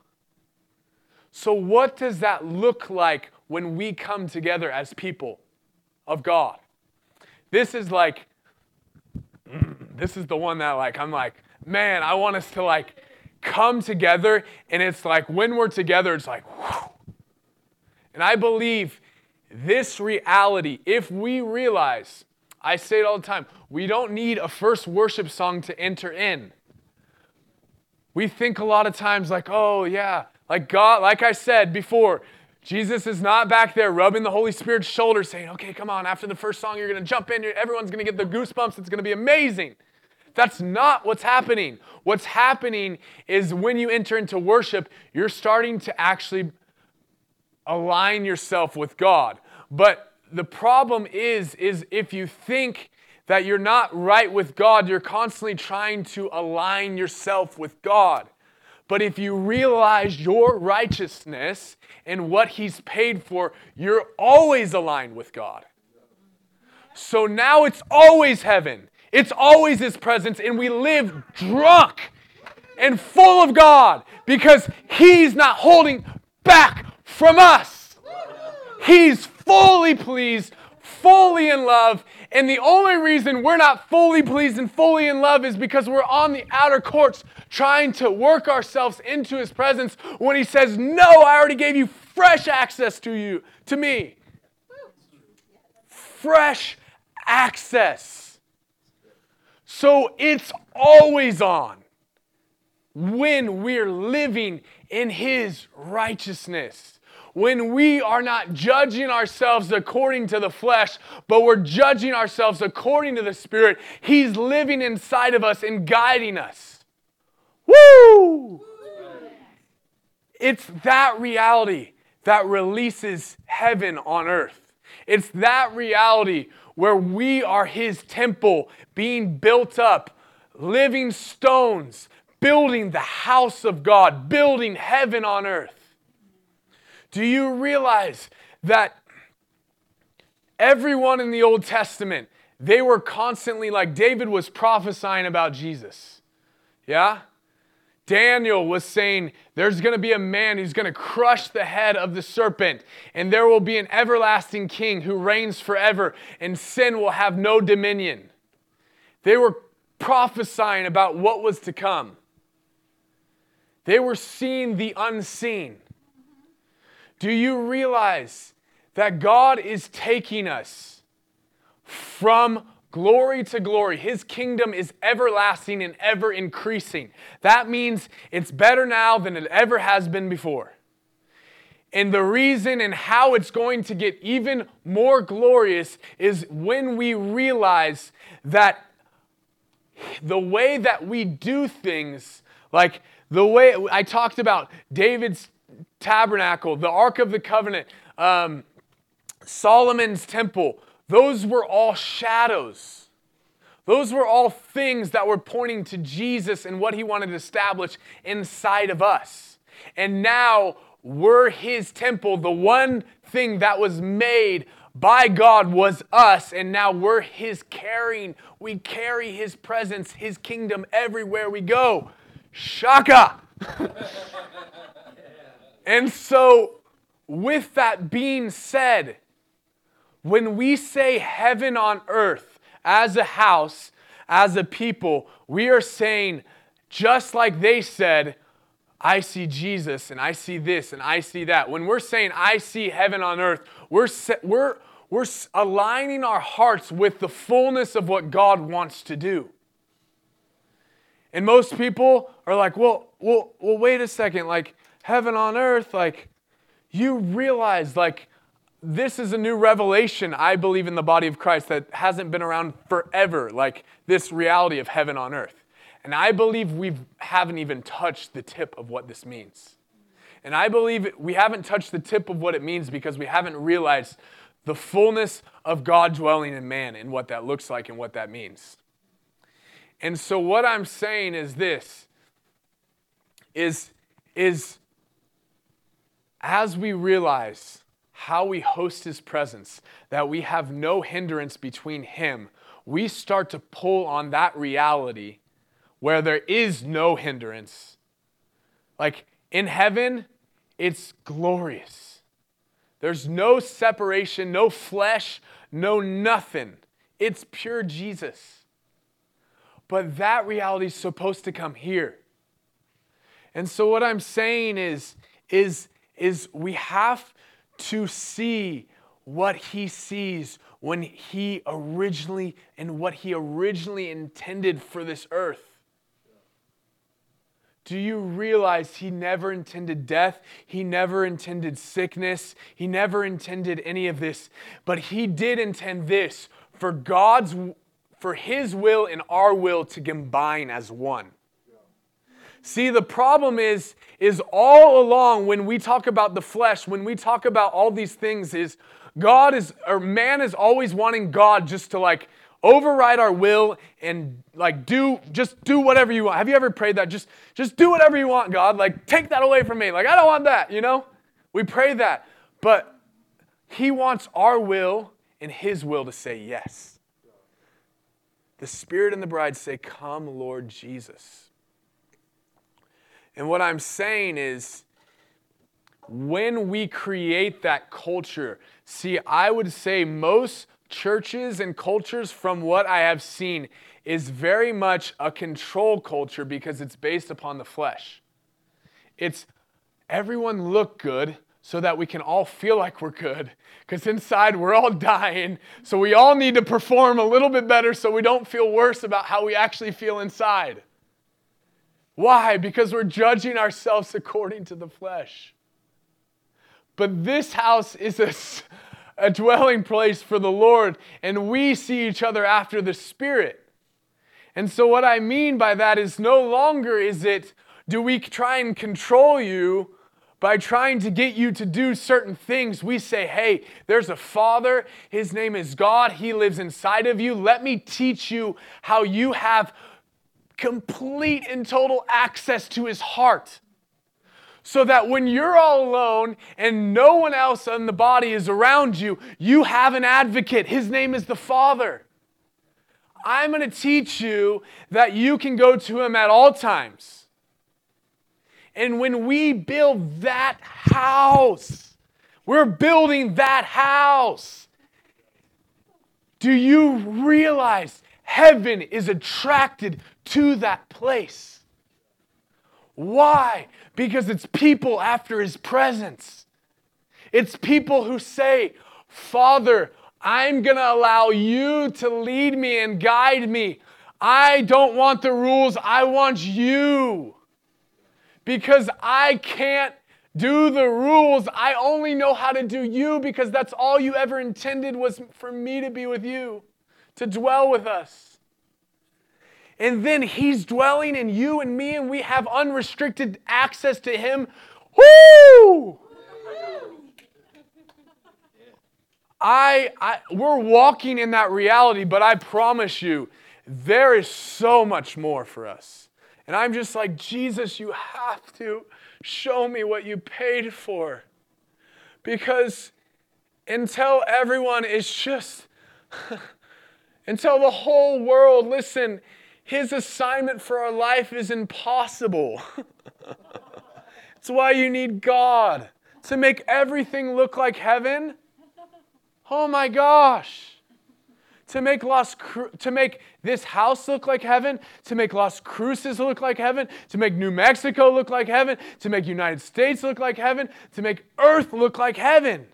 So, what does that look like when we come together as people of God. This is like, mm, this is the one that like, I'm like, man, I want us to like come together. And it's like, when we're together, it's like, whew. And I believe this reality, if we realize, I say it all the time, we don't need a first worship song to enter in. We think a lot of times like, oh, yeah, like God, like I said before, Jesus is not back there rubbing the Holy Spirit's shoulder saying, okay, come on, after the first song, you're going to jump in, everyone's going to get the goosebumps, it's going to be amazing. That's not what's happening. What's happening is when you enter into worship, you're starting to actually align yourself with God. But the problem is is if you think that you're not right with God, you're constantly trying to align yourself with God. But if you realize your righteousness and what He's paid for, you're always aligned with God. So now it's always heaven, it's always His presence, and we live drunk and full of God because He's not holding back from us. He's fully pleased, fully in love, and the only reason we're not fully pleased and fully in love is because we're on the outer courts trying to work ourselves into his presence when he says, No, I already gave you fresh access to you, to me. Fresh access. So it's always on when we're living in his righteousness when we are not judging ourselves according to the flesh, but we're judging ourselves according to the Spirit, He's living inside of us and guiding us. Woo! It's that reality that releases heaven on earth. It's that reality where we are His temple being built up, living stones, building the house of God, building heaven on earth. Do you realize that everyone in the Old Testament, they were constantly like David was prophesying about Jesus? Yeah? Daniel was saying there's going to be a man who's going to crush the head of the serpent, and there will be an everlasting king who reigns forever, and sin will have no dominion. They were prophesying about what was to come. They were seeing the unseen. Do you realize that God is taking us from glory to glory? His kingdom is everlasting and ever increasing. That means it's better now than it ever has been before. And the reason and how it's going to get even more glorious is when we realize that the way that we do things, like the way I talked about David's tabernacle, the Ark of the Covenant, um, Solomon's temple, those were all shadows. Those were all things that were pointing to Jesus and what he wanted to establish inside of us. And now we're his temple. The one thing that was made by God was us, and now we're his carrying. We carry his presence, his kingdom everywhere we go. Shaka! and so, with that being said, when we say heaven on earth as a house, as a people, we are saying, just like they said, I see Jesus and I see this and I see that. When we're saying, I see heaven on earth, we're, we're, we're aligning our hearts with the fullness of what God wants to do. And most people are like, well, well, well, wait a second, like heaven on earth, like you realize, like, this is a new revelation, I believe, in the body of Christ that hasn't been around forever, like this reality of heaven on earth. And I believe we haven't even touched the tip of what this means. And I believe we haven't touched the tip of what it means because we haven't realized the fullness of God dwelling in man and what that looks like and what that means. And so what I'm saying is this is is as we realize how we host his presence, that we have no hindrance between him, we start to pull on that reality where there is no hindrance. Like in heaven, it's glorious. There's no separation, no flesh, no nothing. It's pure Jesus. But that reality is supposed to come here. And so what I'm saying is is is we have to see what he sees when he originally and what he originally intended for this earth. Do you realize he never intended death? He never intended sickness. He never intended any of this. But he did intend this for God's for his will and our will to combine as one. See, the problem is is all along when we talk about the flesh, when we talk about all these things is God is or man is always wanting God just to like override our will and like do just do whatever you want. Have you ever prayed that? Just just do whatever you want, God. Like take that away from me. Like I don't want that, you know? We pray that. But he wants our will and his will to say yes. The spirit and the bride say, "Come, Lord Jesus." And what I'm saying is when we create that culture, see, I would say most churches and cultures, from what I have seen, is very much a control culture because it's based upon the flesh. It's everyone look good so that we can all feel like we're good. Because inside we're all dying, so we all need to perform a little bit better so we don't feel worse about how we actually feel inside. Why? Because we're judging ourselves according to the flesh. But this house is a a dwelling place for the Lord, and we see each other after the Spirit. And so, what I mean by that is no longer is it, do we try and control you by trying to get you to do certain things. We say, hey, there's a Father, His name is God, He lives inside of you. Let me teach you how you have complete and total access to His heart so that when you're all alone and no one else in the body is around you, you have an advocate. His name is the Father. I'm going to teach you that you can go to him at all times. And when we build that house, we're building that house. Do you realize heaven is attracted to that place? Why? Because it's people after his presence. It's people who say, Father, I'm going to allow you to lead me and guide me. I don't want the rules, I want you. Because I can't do the rules. I only know how to do you because that's all you ever intended was for me to be with you, to dwell with us. And then He's dwelling in you and me, and we have unrestricted access to Him. Woo! I, I, we're walking in that reality, but I promise you, there is so much more for us. And I'm just like, Jesus, you have to show me what you paid for. Because until everyone is just, until the whole world, listen, his assignment for our life is impossible. It's why you need God to make everything look like heaven. Oh my gosh. To make Las Cru- to make this house look like heaven, to make Las Cruces look like heaven, to make New Mexico look like heaven, to make United States look like heaven, to make earth look like heaven.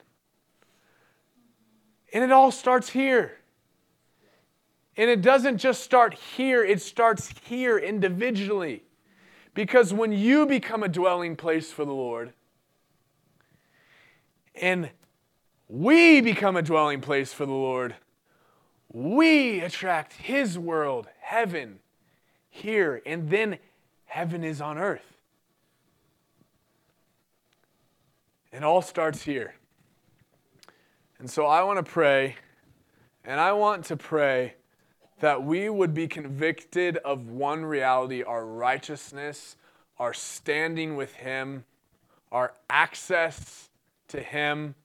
And it all starts here. And it doesn't just start here, it starts here individually. Because when you become a dwelling place for the Lord, and we become a dwelling place for the Lord, we attract His world, heaven, here, and then heaven is on earth. It all starts here. And so I want to pray, and I want to pray that we would be convicted of one reality our righteousness, our standing with Him, our access to Him.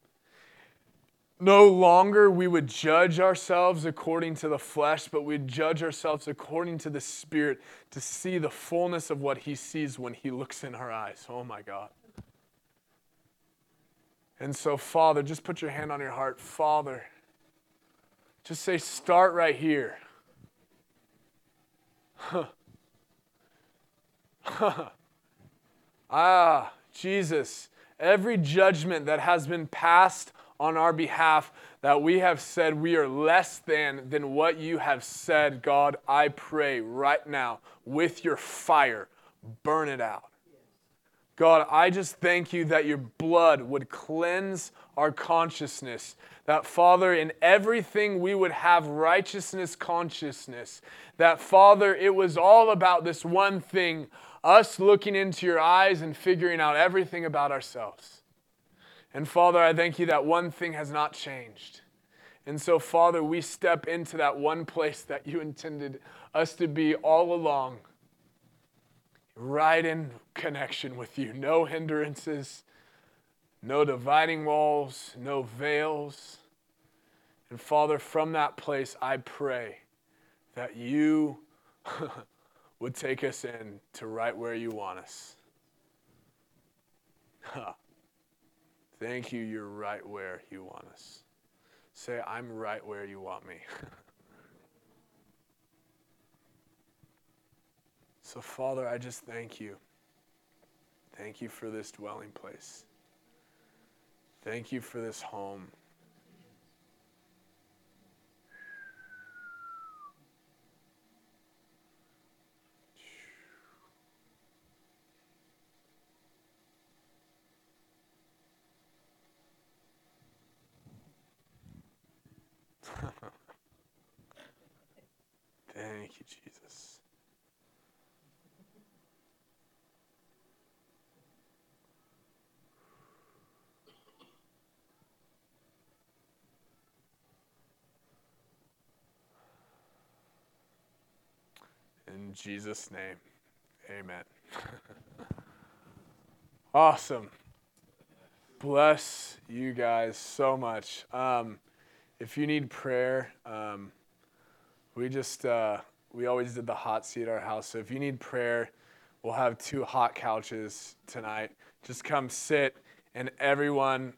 No longer we would judge ourselves according to the flesh, but we'd judge ourselves according to the Spirit to see the fullness of what He sees when He looks in our eyes. Oh my God. And so, Father, just put your hand on your heart. Father, just say, start right here. ah, Jesus, every judgment that has been passed on our behalf that we have said we are less than than what you have said, God, I pray right now with your fire, burn it out. God, I just thank you that your blood would cleanse our consciousness. That, Father, in everything we would have righteousness consciousness. That, Father, it was all about this one thing us looking into your eyes and figuring out everything about ourselves. And, Father, I thank you that one thing has not changed. And so, Father, we step into that one place that you intended us to be all along right in connection with you. No hindrances, no dividing walls, no veils. And Father, from that place, I pray that you would take us in to right where you want us. Thank you, you're right where you want us. Say, I'm right where you want me. So, Father, I just thank you. Thank you for this dwelling place. Thank you for this home. Thank you, Jesus. In Jesus' name, amen. awesome. Bless you guys so much. Um, if you need prayer, um, we just, uh, we always did the hot seat at our house. So if you need prayer, we'll have two hot couches tonight. Just come sit and everyone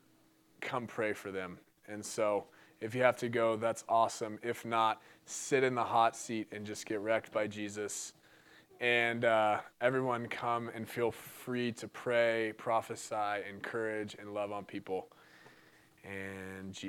come pray for them. And so if you have to go, that's awesome. If not, sit in the hot seat and just get wrecked by Jesus. And uh, everyone come and feel free to pray, prophesy, encourage, and love on people. And Jesus.